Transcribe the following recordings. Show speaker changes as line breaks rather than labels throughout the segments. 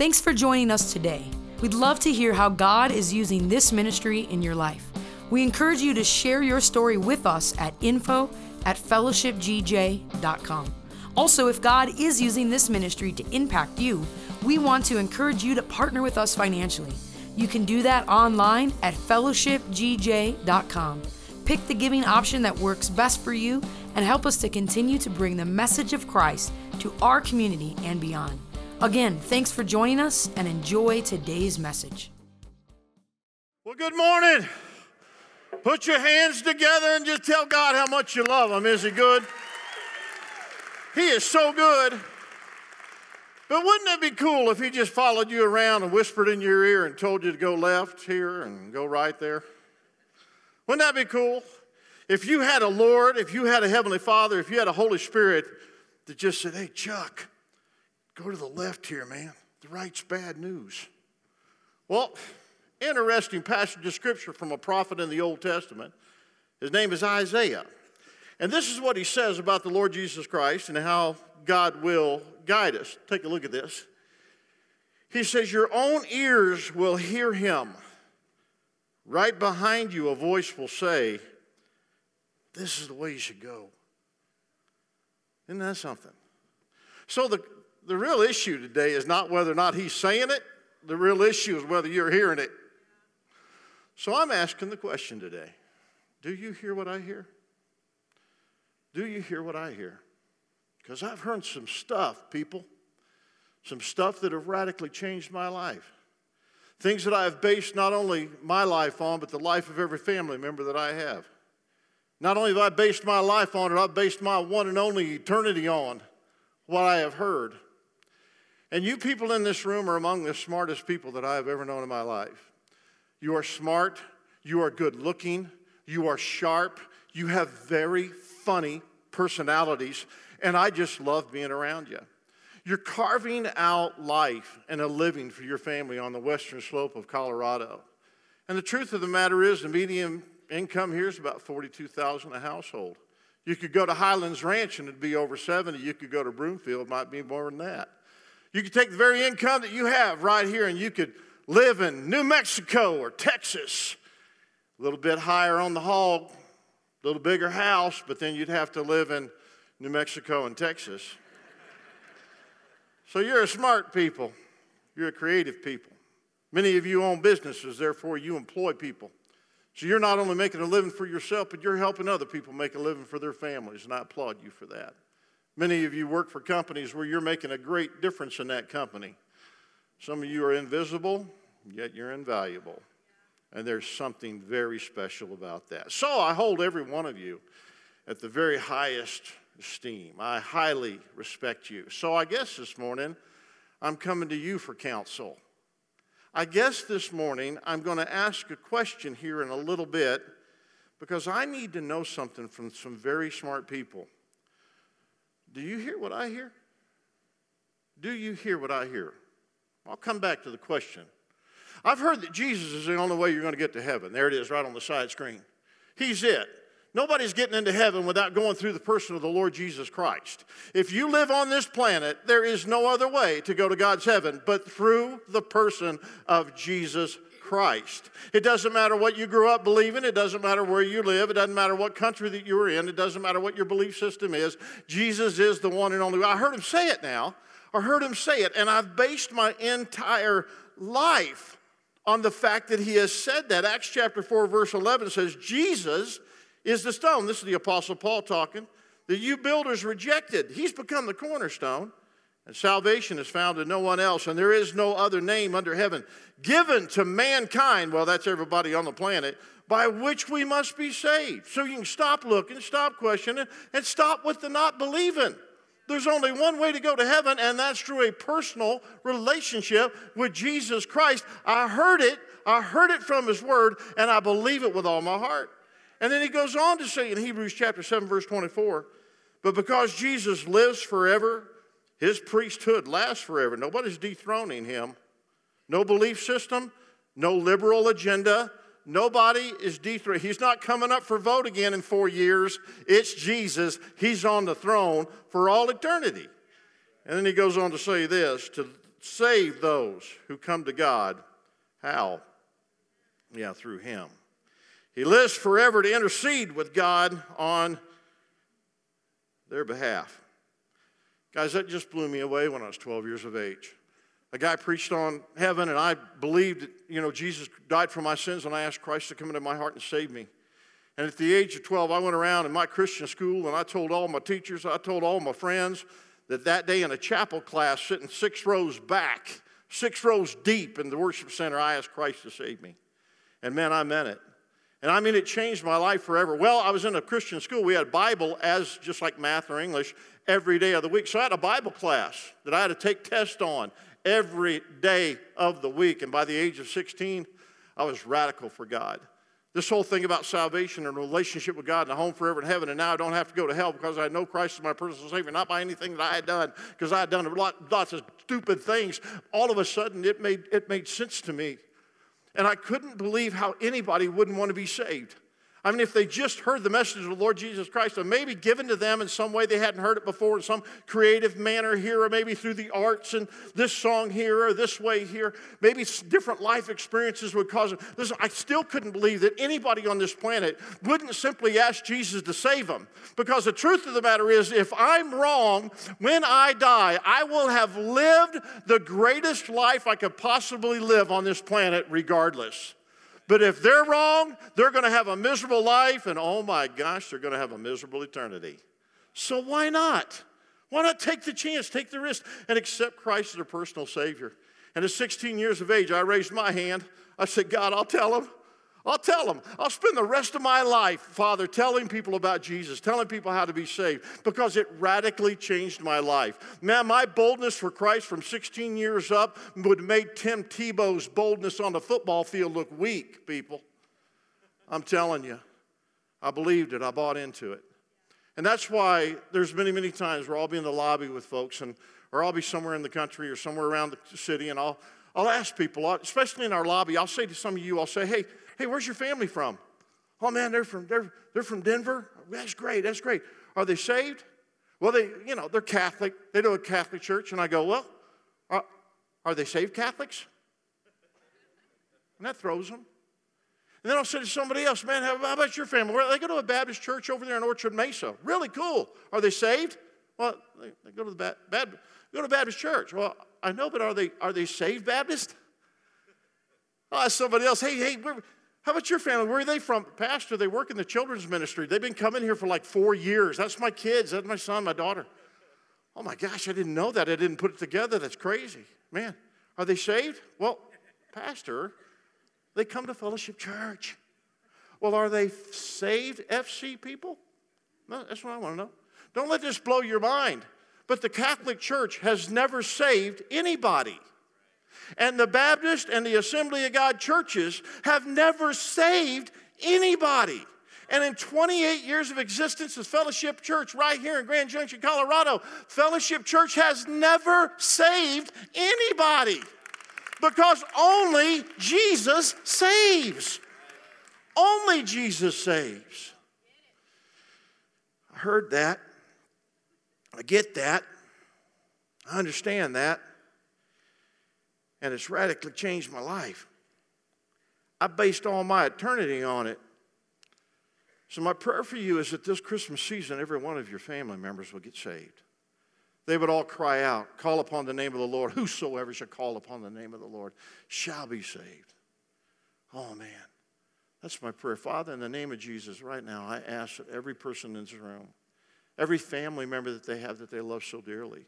Thanks for joining us today. We'd love to hear how God is using this ministry in your life. We encourage you to share your story with us at info at fellowshipgj.com. Also, if God is using this ministry to impact you, we want to encourage you to partner with us financially. You can do that online at fellowshipgj.com. Pick the giving option that works best for you and help us to continue to bring the message of Christ to our community and beyond. Again, thanks for joining us and enjoy today's message.
Well, good morning. Put your hands together and just tell God how much you love Him. Is He good? He is so good. But wouldn't it be cool if He just followed you around and whispered in your ear and told you to go left here and go right there? Wouldn't that be cool? If you had a Lord, if you had a Heavenly Father, if you had a Holy Spirit that just said, hey, Chuck, go to the left here, man. The right's bad news. Well, interesting passage of scripture from a prophet in the Old Testament. His name is Isaiah. And this is what he says about the Lord Jesus Christ and how God will guide us. Take a look at this. He says, Your own ears will hear him. Right behind you, a voice will say, This is the way you should go. Isn't that something? So, the, the real issue today is not whether or not he's saying it, the real issue is whether you're hearing it. So, I'm asking the question today Do you hear what I hear? Do you hear what I hear? Because I've heard some stuff, people, some stuff that have radically changed my life. Things that I have based not only my life on, but the life of every family member that I have. Not only have I based my life on it, I've based my one and only eternity on what I have heard. And you people in this room are among the smartest people that I have ever known in my life. You are smart, you are good looking, you are sharp, you have very funny personalities, and I just love being around you. You're carving out life and a living for your family on the western slope of Colorado. And the truth of the matter is, the median income here is about 42,000 a household. You could go to Highlands Ranch and it'd be over 70. You could go to Broomfield, might be more than that. You could take the very income that you have right here and you could live in New Mexico or Texas, a little bit higher on the hog, a little bigger house, but then you'd have to live in New Mexico and Texas. So you're a smart people. You're a creative people. Many of you own businesses, therefore, you employ people. So you're not only making a living for yourself, but you're helping other people make a living for their families, and I applaud you for that. Many of you work for companies where you're making a great difference in that company. Some of you are invisible, yet you're invaluable. And there's something very special about that. So I hold every one of you at the very highest esteem. I highly respect you. So I guess this morning I'm coming to you for counsel. I guess this morning I'm going to ask a question here in a little bit because I need to know something from some very smart people. Do you hear what I hear? Do you hear what I hear? I'll come back to the question. I've heard that Jesus is the only way you're going to get to heaven. There it is, right on the side screen. He's it. Nobody's getting into heaven without going through the person of the Lord Jesus Christ. If you live on this planet, there is no other way to go to God's heaven but through the person of Jesus Christ. It doesn't matter what you grew up believing, it doesn't matter where you live, it doesn't matter what country that you were in, it doesn't matter what your belief system is. Jesus is the one and only. I heard him say it now. I heard him say it, and I've based my entire life on the fact that he has said that. Acts chapter 4, verse 11 says, Jesus is the stone. This is the Apostle Paul talking. The you builders rejected. He's become the cornerstone. And salvation is found in no one else, and there is no other name under heaven given to mankind, well, that's everybody on the planet, by which we must be saved. So you can stop looking, stop questioning, and stop with the not believing. There's only one way to go to heaven, and that's through a personal relationship with Jesus Christ. I heard it, I heard it from His Word, and I believe it with all my heart. And then he goes on to say in Hebrews chapter 7, verse 24, but because Jesus lives forever, his priesthood lasts forever. Nobody's dethroning him. No belief system, no liberal agenda. Nobody is dethroned. He's not coming up for vote again in four years. It's Jesus. He's on the throne for all eternity. And then he goes on to say this to save those who come to God. How? Yeah, through Him. He lives forever to intercede with God on their behalf. Guys, that just blew me away when I was 12 years of age. A guy preached on heaven, and I believed that, you know, Jesus died for my sins, and I asked Christ to come into my heart and save me. And at the age of 12, I went around in my Christian school and I told all my teachers, I told all my friends that that day in a chapel class, sitting six rows back, six rows deep in the worship center, I asked Christ to save me. And man, I meant it. And I mean, it changed my life forever. Well, I was in a Christian school. We had Bible as just like math or English every day of the week. So I had a Bible class that I had to take tests on every day of the week. And by the age of 16, I was radical for God. This whole thing about salvation and relationship with God and a home forever in heaven, and now I don't have to go to hell because I know Christ is my personal Savior, not by anything that I had done, because I had done lots of stupid things. All of a sudden, it made, it made sense to me. And I couldn't believe how anybody wouldn't want to be saved. I mean, if they just heard the message of the Lord Jesus Christ, or maybe given to them in some way they hadn't heard it before, in some creative manner here, or maybe through the arts and this song here, or this way here, maybe different life experiences would cause it. Listen, I still couldn't believe that anybody on this planet wouldn't simply ask Jesus to save them. Because the truth of the matter is, if I'm wrong, when I die, I will have lived the greatest life I could possibly live on this planet, regardless. But if they're wrong, they're going to have a miserable life, and oh my gosh, they're going to have a miserable eternity. So why not? Why not take the chance, take the risk, and accept Christ as their personal Savior? And at 16 years of age, I raised my hand. I said, God, I'll tell them. I'll tell them. I'll spend the rest of my life, Father, telling people about Jesus, telling people how to be saved, because it radically changed my life. Man, my boldness for Christ from 16 years up would make Tim Tebow's boldness on the football field look weak, people. I'm telling you. I believed it. I bought into it. And that's why there's many, many times where I'll be in the lobby with folks, and or I'll be somewhere in the country or somewhere around the city, and I'll I'll ask people, especially in our lobby, I'll say to some of you, I'll say, hey, Hey, where's your family from? Oh man, they're from they're, they're from Denver. That's great. That's great. Are they saved? Well, they you know they're Catholic. They do a Catholic church, and I go, well, are, are they saved Catholics? And that throws them. And then I'll say to somebody else, man, how, about your family? Where, they go to a Baptist church over there in Orchard Mesa. Really cool. Are they saved? Well, they, they go to the Bad, Bad, go to Baptist church. Well, I know, but are they are they saved Baptist? I'll ask somebody else, hey, hey, how about your family? Where are they from? Pastor, they work in the children's ministry. They've been coming here for like four years. That's my kids. That's my son, my daughter. Oh my gosh, I didn't know that. I didn't put it together. That's crazy. Man, are they saved? Well, Pastor, they come to Fellowship Church. Well, are they saved FC people? That's what I want to know. Don't let this blow your mind. But the Catholic Church has never saved anybody. And the Baptist and the Assembly of God churches have never saved anybody. And in 28 years of existence as Fellowship Church right here in Grand Junction, Colorado, Fellowship Church has never saved anybody because only Jesus saves. Only Jesus saves. I heard that. I get that. I understand that and it's radically changed my life. I based all my eternity on it. So, my prayer for you is that this Christmas season, every one of your family members will get saved. They would all cry out, Call upon the name of the Lord. Whosoever shall call upon the name of the Lord shall be saved. Oh, man. That's my prayer. Father, in the name of Jesus, right now, I ask that every person in this room, every family member that they have that they love so dearly,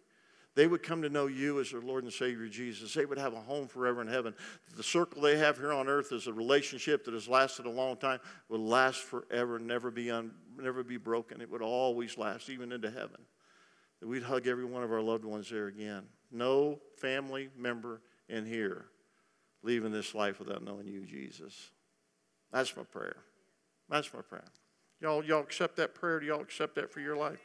they would come to know you as their Lord and Savior Jesus. They would have a home forever in heaven. The circle they have here on earth is a relationship that has lasted a long time, will last forever, never be, un, never be broken. It would always last, even into heaven. That we'd hug every one of our loved ones there again. No family member in here leaving this life without knowing you, Jesus. That's my prayer. That's my prayer. Y'all, y'all accept that prayer? Do y'all accept that for your life?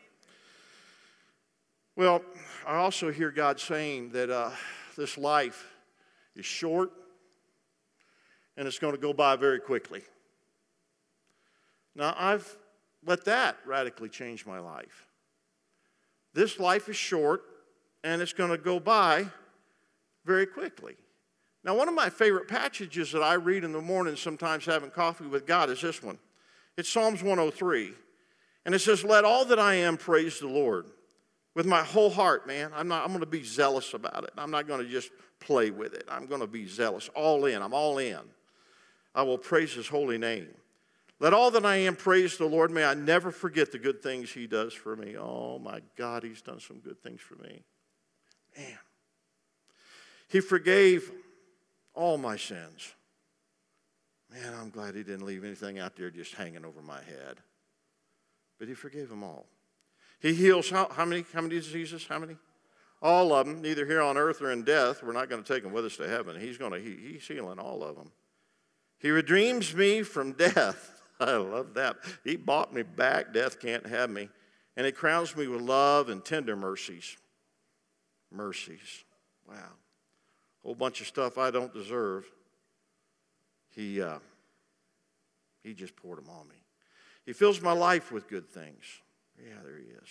Well, I also hear God saying that uh, this life is short and it's going to go by very quickly. Now, I've let that radically change my life. This life is short and it's going to go by very quickly. Now, one of my favorite passages that I read in the morning, sometimes having coffee with God, is this one. It's Psalms 103. And it says, Let all that I am praise the Lord with my whole heart, man. I'm, not, I'm going to be zealous about it. I'm not going to just play with it. I'm going to be zealous, all in. I'm all in. I will praise his holy name. Let all that I am praise the Lord. May I never forget the good things he does for me. Oh my God, he's done some good things for me. Man. He forgave all my sins. Man, I'm glad he didn't leave anything out there just hanging over my head. But he forgave them all. He heals how, how many? How many diseases? How many? All of them, neither here on earth or in death. We're not going to take them with us to heaven. He's going to. He, he's healing all of them. He redeems me from death. I love that. He bought me back. Death can't have me. And He crowns me with love and tender mercies. Mercies. Wow. A whole bunch of stuff I don't deserve. He, uh, he just poured them on me. He fills my life with good things. Yeah, there He is.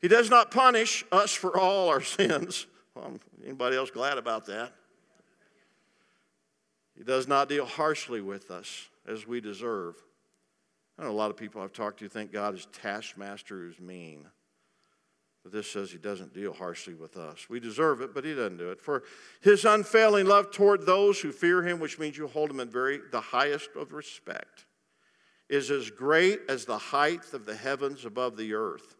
He does not punish us for all our sins. Well, anybody else glad about that? He does not deal harshly with us as we deserve. I know a lot of people I've talked to think God is taskmaster who's mean. But this says he doesn't deal harshly with us. We deserve it, but he doesn't do it. For his unfailing love toward those who fear him, which means you hold him in very the highest of respect, is as great as the height of the heavens above the earth.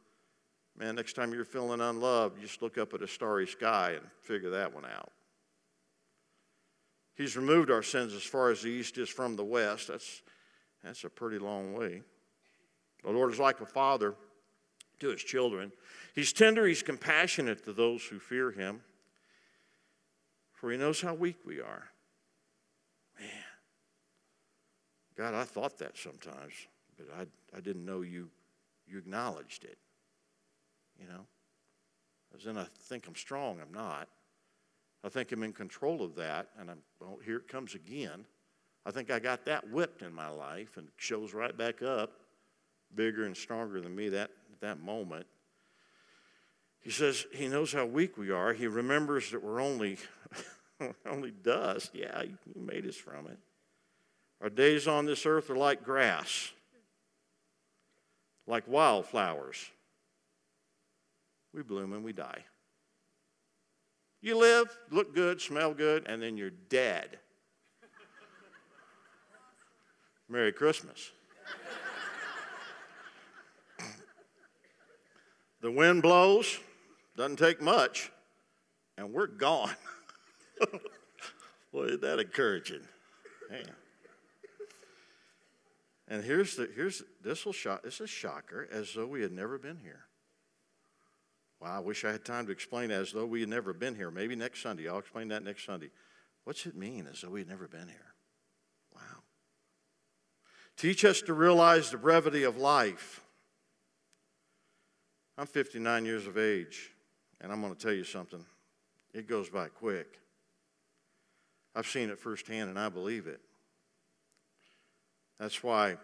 Man, next time you're feeling unloved, just look up at a starry sky and figure that one out. He's removed our sins as far as the east is from the west. That's, that's a pretty long way. The Lord is like a father to his children. He's tender, he's compassionate to those who fear him, for he knows how weak we are. Man, God, I thought that sometimes, but I, I didn't know you, you acknowledged it. You know? As in, I think I'm strong, I'm not. I think I'm in control of that, and I'm, well, here it comes again. I think I got that whipped in my life and shows right back up, bigger and stronger than me that, that moment. He says he knows how weak we are. He remembers that we're only, only dust. Yeah, he made us from it. Our days on this earth are like grass, like wildflowers. We bloom and we die. You live, look good, smell good, and then you're dead. Merry Christmas. the wind blows, doesn't take much, and we're gone. Boy, isn't that encouraging? And here's the here's this will shock this is shocker, as though we had never been here. Wow, I wish I had time to explain as though we had never been here. Maybe next Sunday. I'll explain that next Sunday. What's it mean as though we had never been here? Wow. Teach us to realize the brevity of life. I'm 59 years of age, and I'm going to tell you something. It goes by quick. I've seen it firsthand, and I believe it. That's why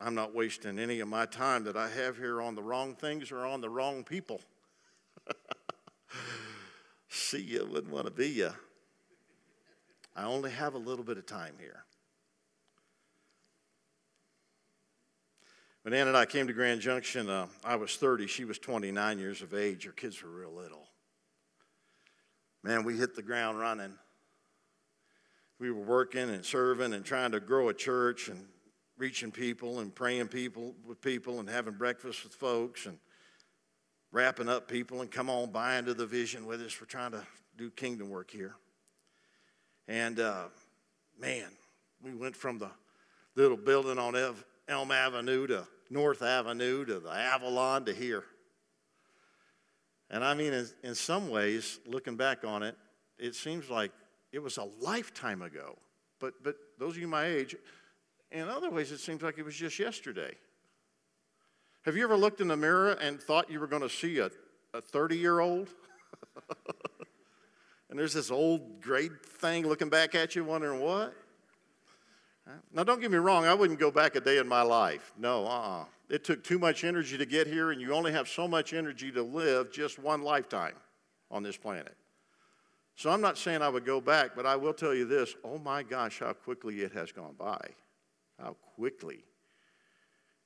I'm not wasting any of my time that I have here on the wrong things or on the wrong people. See you, wouldn't want to be you. I only have a little bit of time here. When Ann and I came to Grand Junction, uh, I was 30. She was 29 years of age. Her kids were real little. Man, we hit the ground running. We were working and serving and trying to grow a church and reaching people and praying people with people and having breakfast with folks and wrapping up people and come on by into the vision with us. We're trying to do kingdom work here. And uh, man, we went from the little building on Elm Avenue to North Avenue to the Avalon to here. And I mean, in some ways, looking back on it, it seems like it was a lifetime ago. But, but those of you my age, in other ways, it seems like it was just yesterday. Have you ever looked in the mirror and thought you were going to see a 30 year old? and there's this old gray thing looking back at you, wondering what? Now, don't get me wrong, I wouldn't go back a day in my life. No, uh uh-uh. uh It took too much energy to get here, and you only have so much energy to live just one lifetime on this planet. So I'm not saying I would go back, but I will tell you this oh my gosh, how quickly it has gone by. How quickly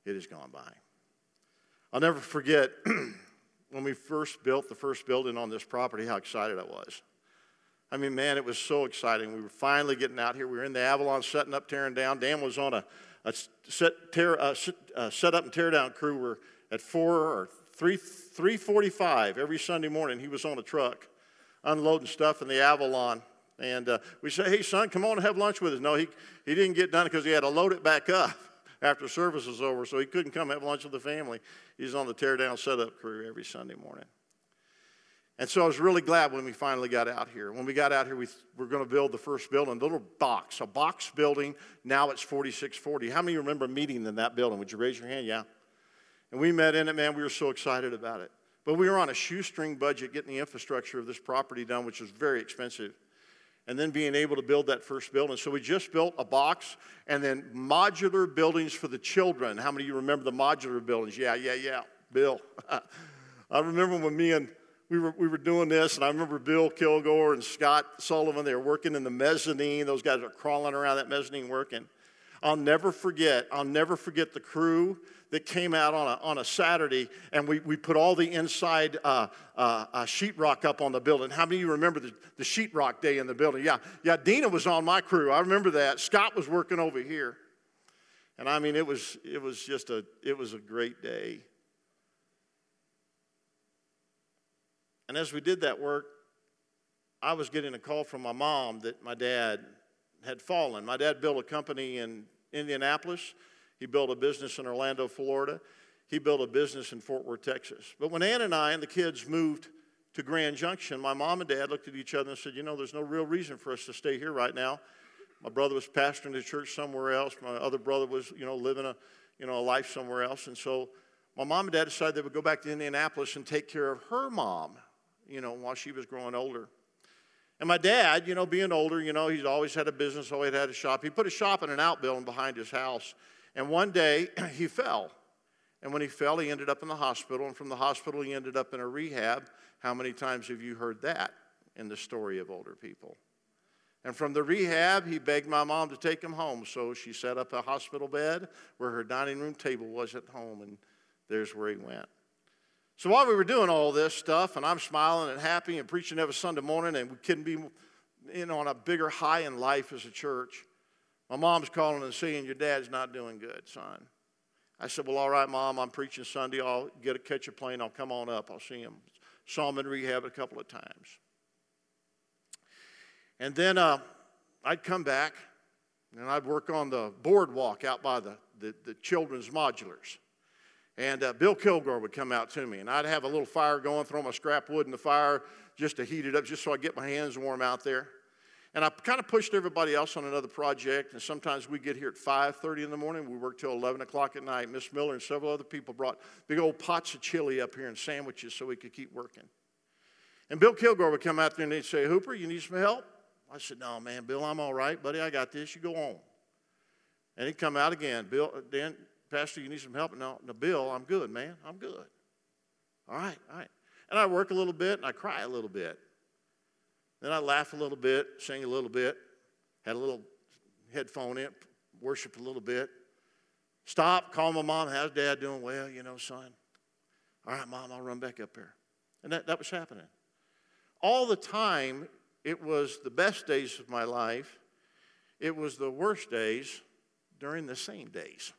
it has gone by. I'll never forget when we first built the first building on this property, how excited I was. I mean, man, it was so exciting. We were finally getting out here. We were in the Avalon setting up, tearing down. Dan was on a, a set, tear, set, uh, set up and tear down crew. We're at 4 or 3, 345 every Sunday morning. He was on a truck unloading stuff in the Avalon. And uh, we said, hey, son, come on and have lunch with us. No, he, he didn't get done because he had to load it back up after service was over, so he couldn't come have lunch with the family. He's on the teardown setup crew every Sunday morning. And so I was really glad when we finally got out here. When we got out here, we were going to build the first building, a little box, a box building. Now it's 4640. How many remember meeting in that building? Would you raise your hand? Yeah. And we met in it, man. We were so excited about it. But we were on a shoestring budget getting the infrastructure of this property done, which was very expensive. And then being able to build that first building. So we just built a box and then modular buildings for the children. How many of you remember the modular buildings? Yeah, yeah, yeah. Bill. I remember when me and we were, we were doing this, and I remember Bill Kilgore and Scott Sullivan, they were working in the mezzanine. Those guys are crawling around that mezzanine working. I'll never forget, I'll never forget the crew that came out on a, on a Saturday and we, we put all the inside uh, uh, uh, sheetrock up on the building. How many of you remember the, the sheetrock day in the building? Yeah, yeah, Dina was on my crew. I remember that. Scott was working over here. And I mean, it was, it was just a, it was a great day. And as we did that work, I was getting a call from my mom that my dad had fallen. My dad built a company in Indianapolis. He built a business in Orlando, Florida. He built a business in Fort Worth, Texas. But when Ann and I and the kids moved to Grand Junction, my mom and dad looked at each other and said, You know, there's no real reason for us to stay here right now. My brother was pastoring the church somewhere else. My other brother was, you know, living a, you know, a life somewhere else. And so my mom and dad decided they would go back to Indianapolis and take care of her mom, you know, while she was growing older. And my dad, you know, being older, you know, he's always had a business, always had a shop. He put a shop in an outbuilding behind his house. And one day he fell. And when he fell, he ended up in the hospital. And from the hospital, he ended up in a rehab. How many times have you heard that in the story of older people? And from the rehab, he begged my mom to take him home. So she set up a hospital bed where her dining room table was at home. And there's where he went. So while we were doing all this stuff, and I'm smiling and happy and preaching every Sunday morning, and we couldn't be know, on a bigger high in life as a church, my mom's calling and saying, Your dad's not doing good, son. I said, Well, all right, mom, I'm preaching Sunday. I'll get a catch a plane. I'll come on up. I'll see him. Saw him in rehab a couple of times. And then uh, I'd come back and I'd work on the boardwalk out by the, the, the children's modulars. And uh, Bill Kilgore would come out to me, and I'd have a little fire going, throw my scrap wood in the fire just to heat it up, just so I get my hands warm out there. And I kind of pushed everybody else on another project, and sometimes we get here at 5.30 in the morning. We work till 11 o'clock at night. Miss Miller and several other people brought big old pots of chili up here and sandwiches so we could keep working. And Bill Kilgore would come out there and he'd say, Hooper, you need some help? I said, no, man, Bill, I'm all right, buddy. I got this. You go on. And he'd come out again. Bill, Dan, Pastor, you need some help? No, no, Bill, I'm good, man. I'm good. All right, all right. And I work a little bit and I cry a little bit. Then I laugh a little bit, sing a little bit, had a little headphone in, worship a little bit. Stop, call my mom. How's dad doing? Well, you know, son. All right, mom, I'll run back up here. And that, that was happening. All the time, it was the best days of my life. It was the worst days during the same days.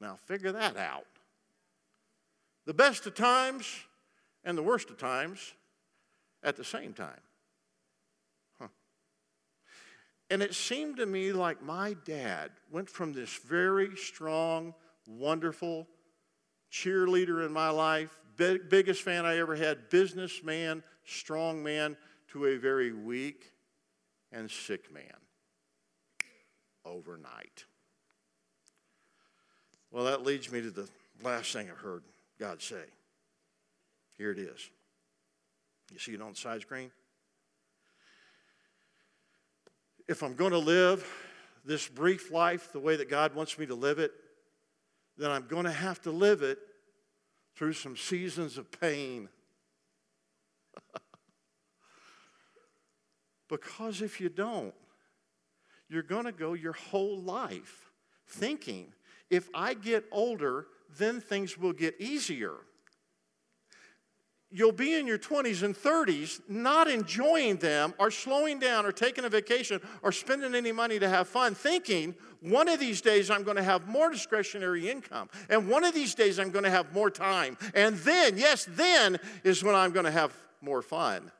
Now, figure that out. The best of times and the worst of times at the same time. Huh. And it seemed to me like my dad went from this very strong, wonderful cheerleader in my life, big, biggest fan I ever had, businessman, strong man, to a very weak and sick man overnight. Well, that leads me to the last thing I've heard God say. Here it is. You see it on the side screen? If I'm going to live this brief life the way that God wants me to live it, then I'm going to have to live it through some seasons of pain. Because if you don't, you're going to go your whole life thinking, if I get older, then things will get easier. You'll be in your 20s and 30s not enjoying them or slowing down or taking a vacation or spending any money to have fun, thinking one of these days I'm going to have more discretionary income. And one of these days I'm going to have more time. And then, yes, then is when I'm going to have more fun.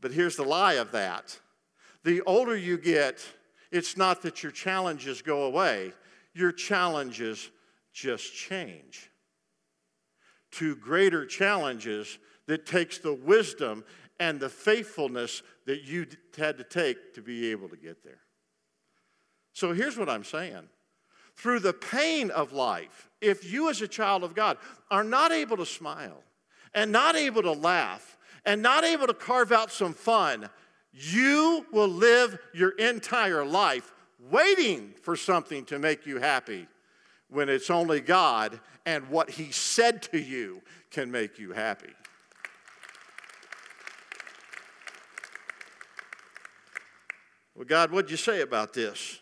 But here's the lie of that the older you get, it's not that your challenges go away, your challenges just change to greater challenges that takes the wisdom and the faithfulness that you had to take to be able to get there. So here's what I'm saying. Through the pain of life, if you as a child of God are not able to smile and not able to laugh and not able to carve out some fun, you will live your entire life waiting for something to make you happy when it's only God and what He said to you can make you happy. Well, God, what'd you say about this?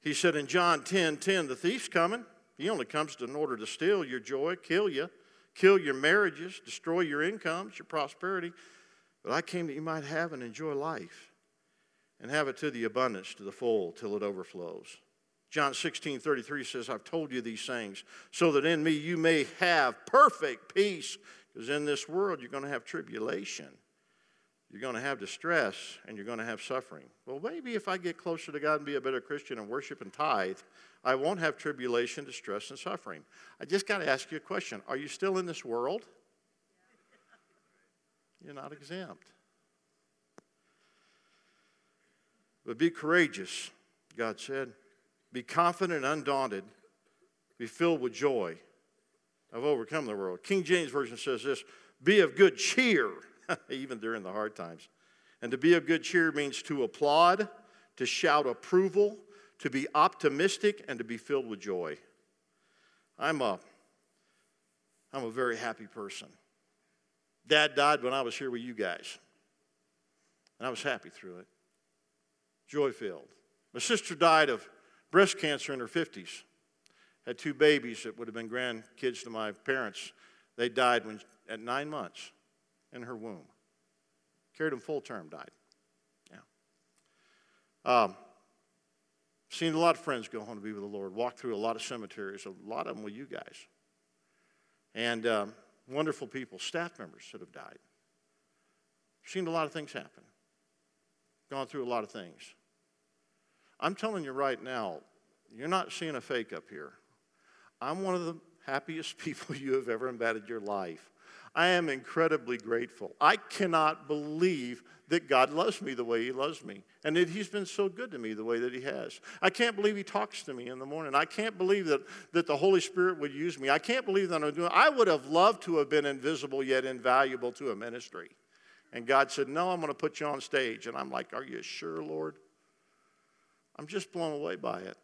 He said in John 10 10, the thief's coming. He only comes in order to steal your joy, kill you, kill your marriages, destroy your incomes, your prosperity. But I came that you might have and enjoy life and have it to the abundance, to the full, till it overflows. John 16, 33 says, I've told you these things so that in me you may have perfect peace. Because in this world you're going to have tribulation, you're going to have distress, and you're going to have suffering. Well, maybe if I get closer to God and be a better Christian and worship and tithe, I won't have tribulation, distress, and suffering. I just got to ask you a question Are you still in this world? You're not exempt. But be courageous, God said. Be confident and undaunted. Be filled with joy. I've overcome the world. King James Version says this Be of good cheer, even during the hard times. And to be of good cheer means to applaud, to shout approval, to be optimistic, and to be filled with joy. I'm a, I'm a very happy person. Dad died when I was here with you guys, and I was happy through it. Joy filled. My sister died of breast cancer in her 50s. Had two babies that would have been grandkids to my parents. They died when, at nine months in her womb. Carried them full term, died. Yeah. Um, seen a lot of friends go home to be with the Lord, walked through a lot of cemeteries, a lot of them with you guys. And um, wonderful people, staff members that have died. Seen a lot of things happen, gone through a lot of things. I'm telling you right now, you're not seeing a fake up here. I'm one of the happiest people you have ever embedded your life. I am incredibly grateful. I cannot believe that God loves me the way He loves me and that He's been so good to me the way that He has. I can't believe He talks to me in the morning. I can't believe that, that the Holy Spirit would use me. I can't believe that I'm doing I would have loved to have been invisible yet invaluable to a ministry. And God said, No, I'm going to put you on stage. And I'm like, Are you sure, Lord? I'm just blown away by it.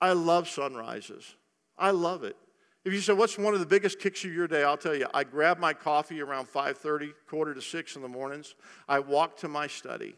I love sunrises. I love it. If you say, what's one of the biggest kicks of your day? I'll tell you, I grab my coffee around 5.30, quarter to 6 in the mornings. I walk to my study.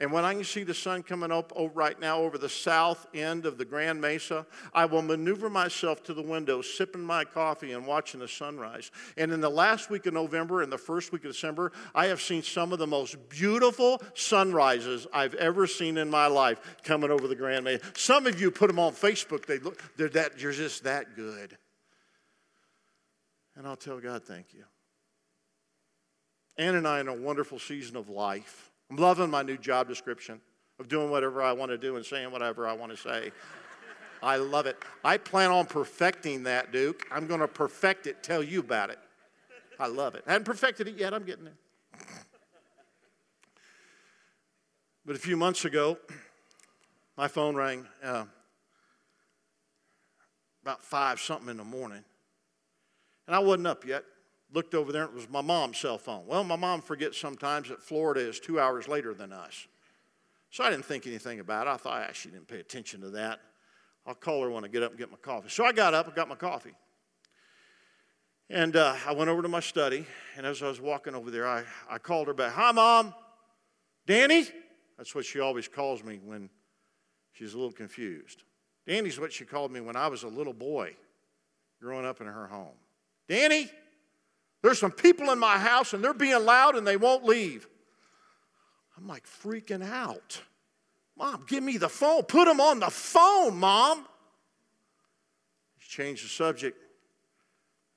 And when I can see the sun coming up right now over the south end of the Grand Mesa, I will maneuver myself to the window, sipping my coffee and watching the sunrise. And in the last week of November and the first week of December, I have seen some of the most beautiful sunrises I've ever seen in my life coming over the Grand Mesa. Some of you put them on Facebook. They look, they're that, you're just that good. And I'll tell God, thank you. Ann and I in a wonderful season of life. I'm loving my new job description of doing whatever I want to do and saying whatever I want to say. I love it. I plan on perfecting that, Duke. I'm going to perfect it, tell you about it. I love it. I haven't perfected it yet, I'm getting there. But a few months ago, my phone rang uh, about five something in the morning. And I wasn't up yet looked over there it was my mom's cell phone. Well, my mom forgets sometimes that Florida is two hours later than us. So I didn't think anything about it. I thought, ah, she didn't pay attention to that. I'll call her when I get up and get my coffee. So I got up and got my coffee. And uh, I went over to my study, and as I was walking over there, I, I called her back. Hi, Mom. Danny? That's what she always calls me when she's a little confused. Danny's what she called me when I was a little boy growing up in her home. Danny, there's some people in my house and they're being loud and they won't leave. I'm like freaking out. Mom, give me the phone. Put them on the phone, Mom. She changed the subject.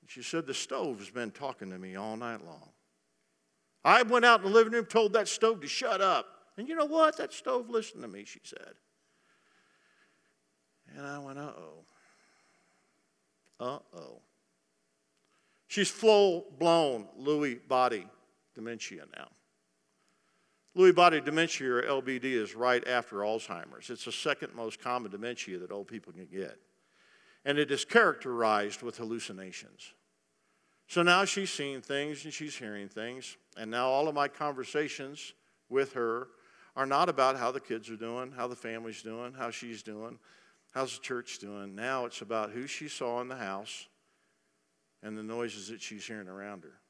She said, The stove has been talking to me all night long. I went out in the living room, told that stove to shut up. And you know what? That stove listened to me, she said. And I went, uh oh. Uh oh. She's full blown Lewy body dementia now. Lewy body dementia, or LBD, is right after Alzheimer's. It's the second most common dementia that old people can get. And it is characterized with hallucinations. So now she's seeing things and she's hearing things. And now all of my conversations with her are not about how the kids are doing, how the family's doing, how she's doing, how's the church doing. Now it's about who she saw in the house and the noises that she's hearing around her.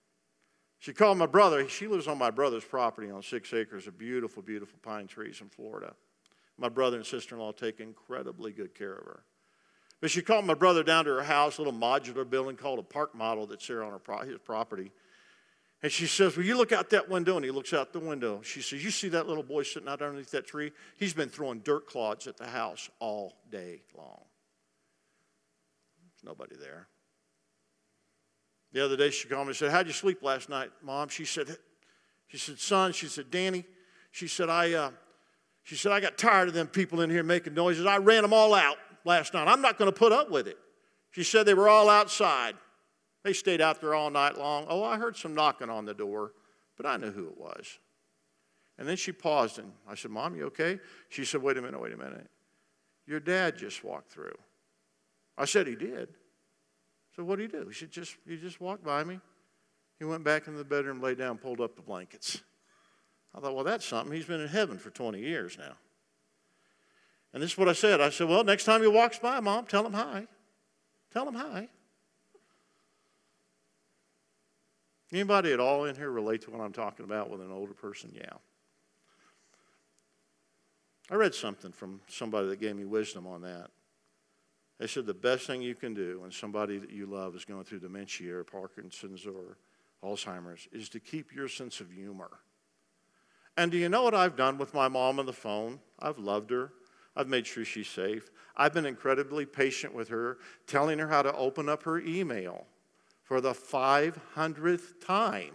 She called my brother. She lives on my brother's property on six acres of beautiful, beautiful pine trees in Florida. My brother and sister in law take incredibly good care of her. But she called my brother down to her house, a little modular building called a park model that's there on her, his property. And she says, Well, you look out that window. And he looks out the window. She says, You see that little boy sitting out underneath that tree? He's been throwing dirt clods at the house all day long. There's nobody there. The other day she called me and said, How'd you sleep last night, Mom? She said, she said, son, she said, Danny, she said, I, uh, she said, I got tired of them people in here making noises. I ran them all out last night. I'm not going to put up with it. She said they were all outside. They stayed out there all night long. Oh, I heard some knocking on the door, but I knew who it was. And then she paused and I said, Mom, you okay? She said, Wait a minute, wait a minute. Your dad just walked through. I said, He did. So what do he do? He said, just, he just walked by me. He went back into the bedroom, lay down, pulled up the blankets. I thought, well, that's something. He's been in heaven for 20 years now. And this is what I said. I said, well, next time he walks by, Mom, tell him hi. Tell him hi. Anybody at all in here relate to what I'm talking about with an older person? Yeah. I read something from somebody that gave me wisdom on that. They said the best thing you can do when somebody that you love is going through dementia or Parkinson's or Alzheimer's is to keep your sense of humor. And do you know what I've done with my mom on the phone? I've loved her. I've made sure she's safe. I've been incredibly patient with her, telling her how to open up her email for the 500th time.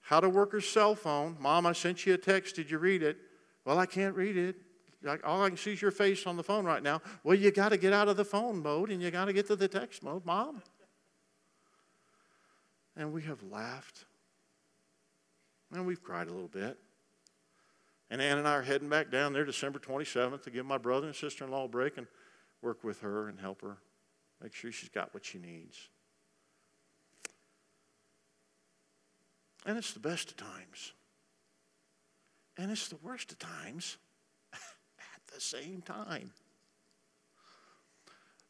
How to work her cell phone. Mom, I sent you a text. Did you read it? Well, I can't read it all I can see is your face on the phone right now. Well, you got to get out of the phone mode and you got to get to the text mode, Mom. And we have laughed. And we've cried a little bit. And Ann and I are heading back down there December 27th to give my brother and sister in law a break and work with her and help her make sure she's got what she needs. And it's the best of times. And it's the worst of times the same time.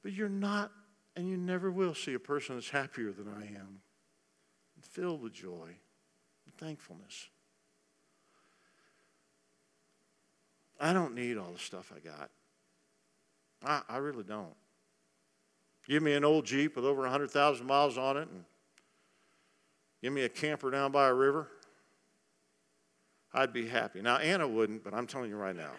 But you're not, and you never will see a person that's happier than I am, filled with joy and thankfulness. I don't need all the stuff I got. I, I really don't. Give me an old Jeep with over 100,000 miles on it and give me a camper down by a river. I'd be happy. Now, Anna wouldn't, but I'm telling you right now.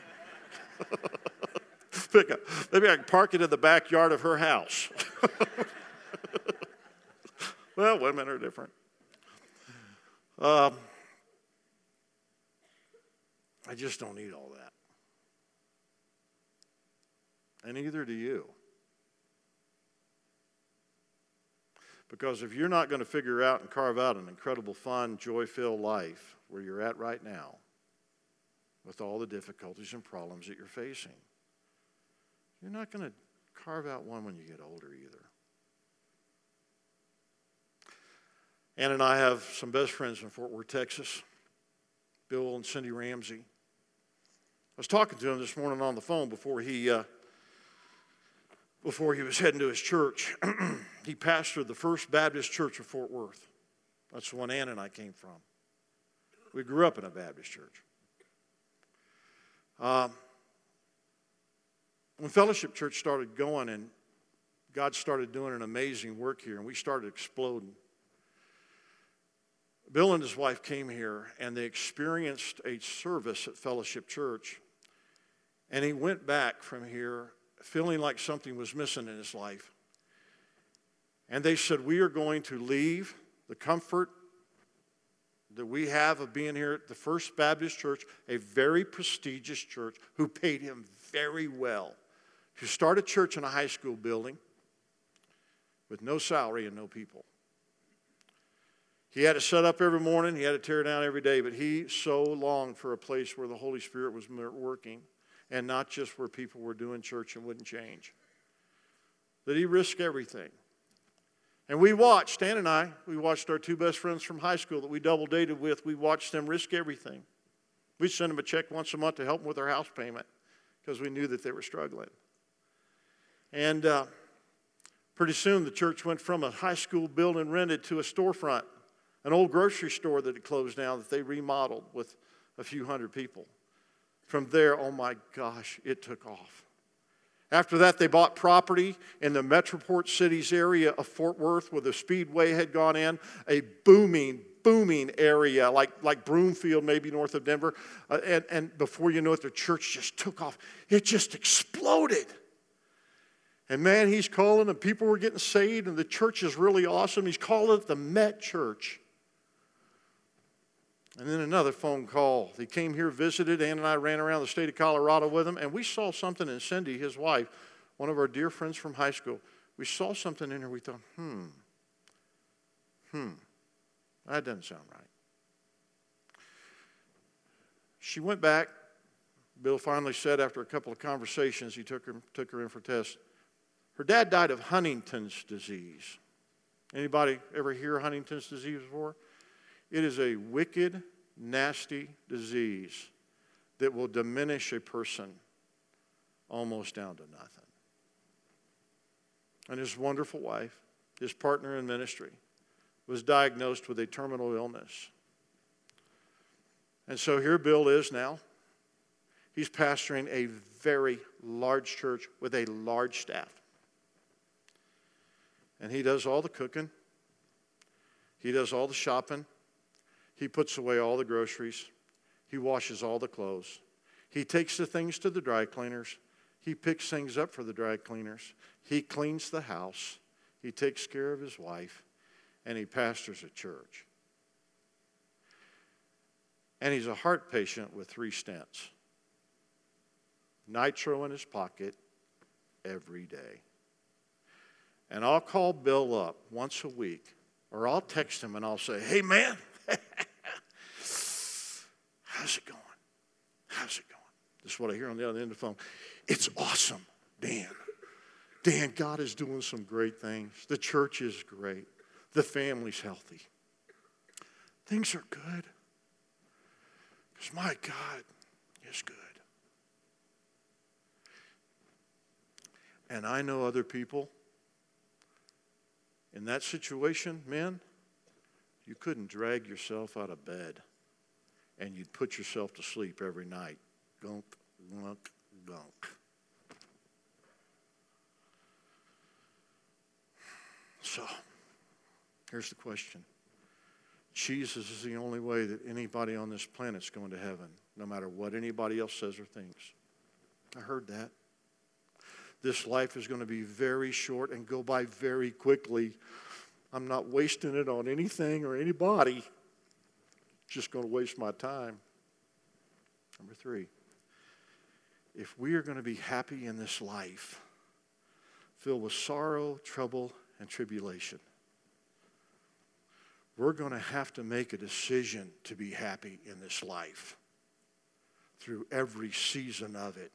Pick up. Maybe I can park it in the backyard of her house. well, women are different. Um, I just don't need all that. And neither do you. Because if you're not going to figure out and carve out an incredible, fun, joy filled life where you're at right now, with all the difficulties and problems that you're facing. You're not going to carve out one when you get older either. Ann and I have some best friends in Fort Worth, Texas, Bill and Cindy Ramsey. I was talking to him this morning on the phone before he, uh, before he was heading to his church. he pastored the First Baptist Church of Fort Worth. That's the one Ann and I came from. We grew up in a Baptist church. Um, when Fellowship Church started going and God started doing an amazing work here and we started exploding, Bill and his wife came here and they experienced a service at Fellowship Church. And he went back from here feeling like something was missing in his life. And they said, We are going to leave the comfort that we have of being here at the First Baptist Church, a very prestigious church who paid him very well to start a church in a high school building with no salary and no people. He had to set up every morning, he had to tear down every day, but he so longed for a place where the Holy Spirit was working and not just where people were doing church and wouldn't change. That he risked everything. And we watched, Stan and I, we watched our two best friends from high school that we double dated with, we watched them risk everything. We'd send them a check once a month to help them with their house payment because we knew that they were struggling. And uh, pretty soon the church went from a high school building rented to a storefront an old grocery store that had closed down that they remodeled with a few hundred people. From there, oh my gosh, it took off. After that, they bought property in the Metroport Cities area of Fort Worth where the Speedway had gone in, a booming, booming area like, like Broomfield, maybe north of Denver. Uh, and, and before you know it, the church just took off. It just exploded. And man, he's calling, and people were getting saved, and the church is really awesome. He's calling it the Met Church. And then another phone call. He came here, visited. Ann and I ran around the state of Colorado with him, and we saw something in Cindy, his wife, one of our dear friends from high school. We saw something in her. We thought, hmm, hmm, that doesn't sound right. She went back. Bill finally said, after a couple of conversations, he took her, took her in for tests. Her dad died of Huntington's disease. Anybody ever hear Huntington's disease before? It is a wicked, nasty disease that will diminish a person almost down to nothing. And his wonderful wife, his partner in ministry, was diagnosed with a terminal illness. And so here Bill is now. He's pastoring a very large church with a large staff. And he does all the cooking, he does all the shopping, he puts away all the groceries. He washes all the clothes. He takes the things to the dry cleaners. He picks things up for the dry cleaners. He cleans the house. He takes care of his wife. And he pastors a church. And he's a heart patient with three stents. Nitro in his pocket every day. And I'll call Bill up once a week, or I'll text him and I'll say, hey, man. How's it going? How's it going? This is what I hear on the other end of the phone. It's awesome, Dan. Dan, God is doing some great things. The church is great. The family's healthy. Things are good. Because my God is good. And I know other people in that situation, men, you couldn't drag yourself out of bed and you'd put yourself to sleep every night. Gunk, gunk, gunk. So, here's the question Jesus is the only way that anybody on this planet's going to heaven, no matter what anybody else says or thinks. I heard that. This life is going to be very short and go by very quickly. I'm not wasting it on anything or anybody just going to waste my time. Number three, if we are going to be happy in this life, filled with sorrow, trouble, and tribulation, we're going to have to make a decision to be happy in this life through every season of it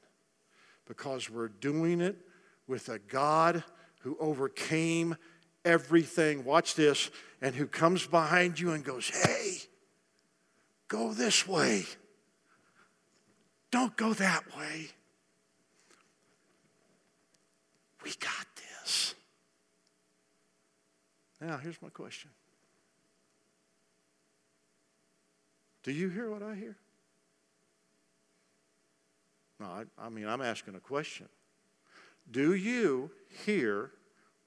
because we're doing it with a God who overcame everything. Watch this. And who comes behind you and goes, Hey, Go this way. Don't go that way. We got this. Now, here's my question Do you hear what I hear? No, I, I mean, I'm asking a question. Do you hear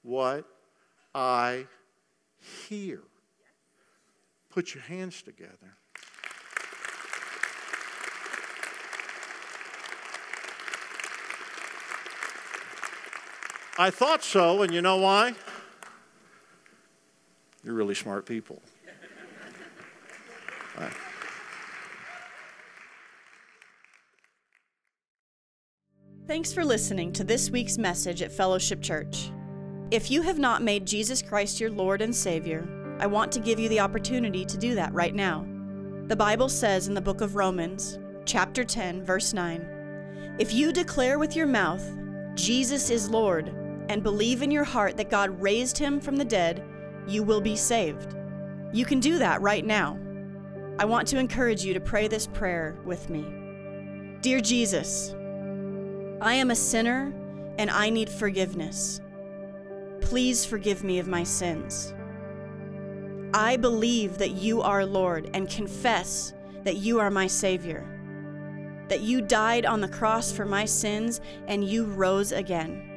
what I hear? Put your hands together. I thought so, and you know why? You're really smart people.
Thanks for listening to this week's message at Fellowship Church. If you have not made Jesus Christ your Lord and Savior, I want to give you the opportunity to do that right now. The Bible says in the book of Romans, chapter 10, verse 9, If you declare with your mouth, Jesus is Lord, and believe in your heart that God raised him from the dead, you will be saved. You can do that right now. I want to encourage you to pray this prayer with me. Dear Jesus, I am a sinner and I need forgiveness. Please forgive me of my sins. I believe that you are Lord and confess that you are my Savior, that you died on the cross for my sins and you rose again.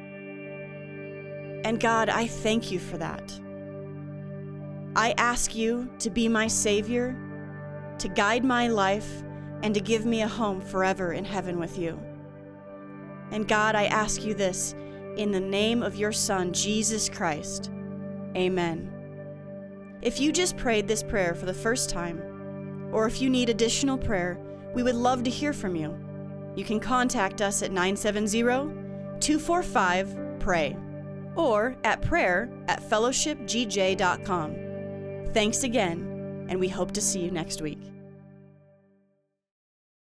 And God, I thank you for that. I ask you to be my Savior, to guide my life, and to give me a home forever in heaven with you. And God, I ask you this in the name of your Son, Jesus Christ. Amen. If you just prayed this prayer for the first time, or if you need additional prayer, we would love to hear from you. You can contact us at 970 245 PRAY or at prayer at fellowshipgj.com. Thanks again, and we hope to see you next week.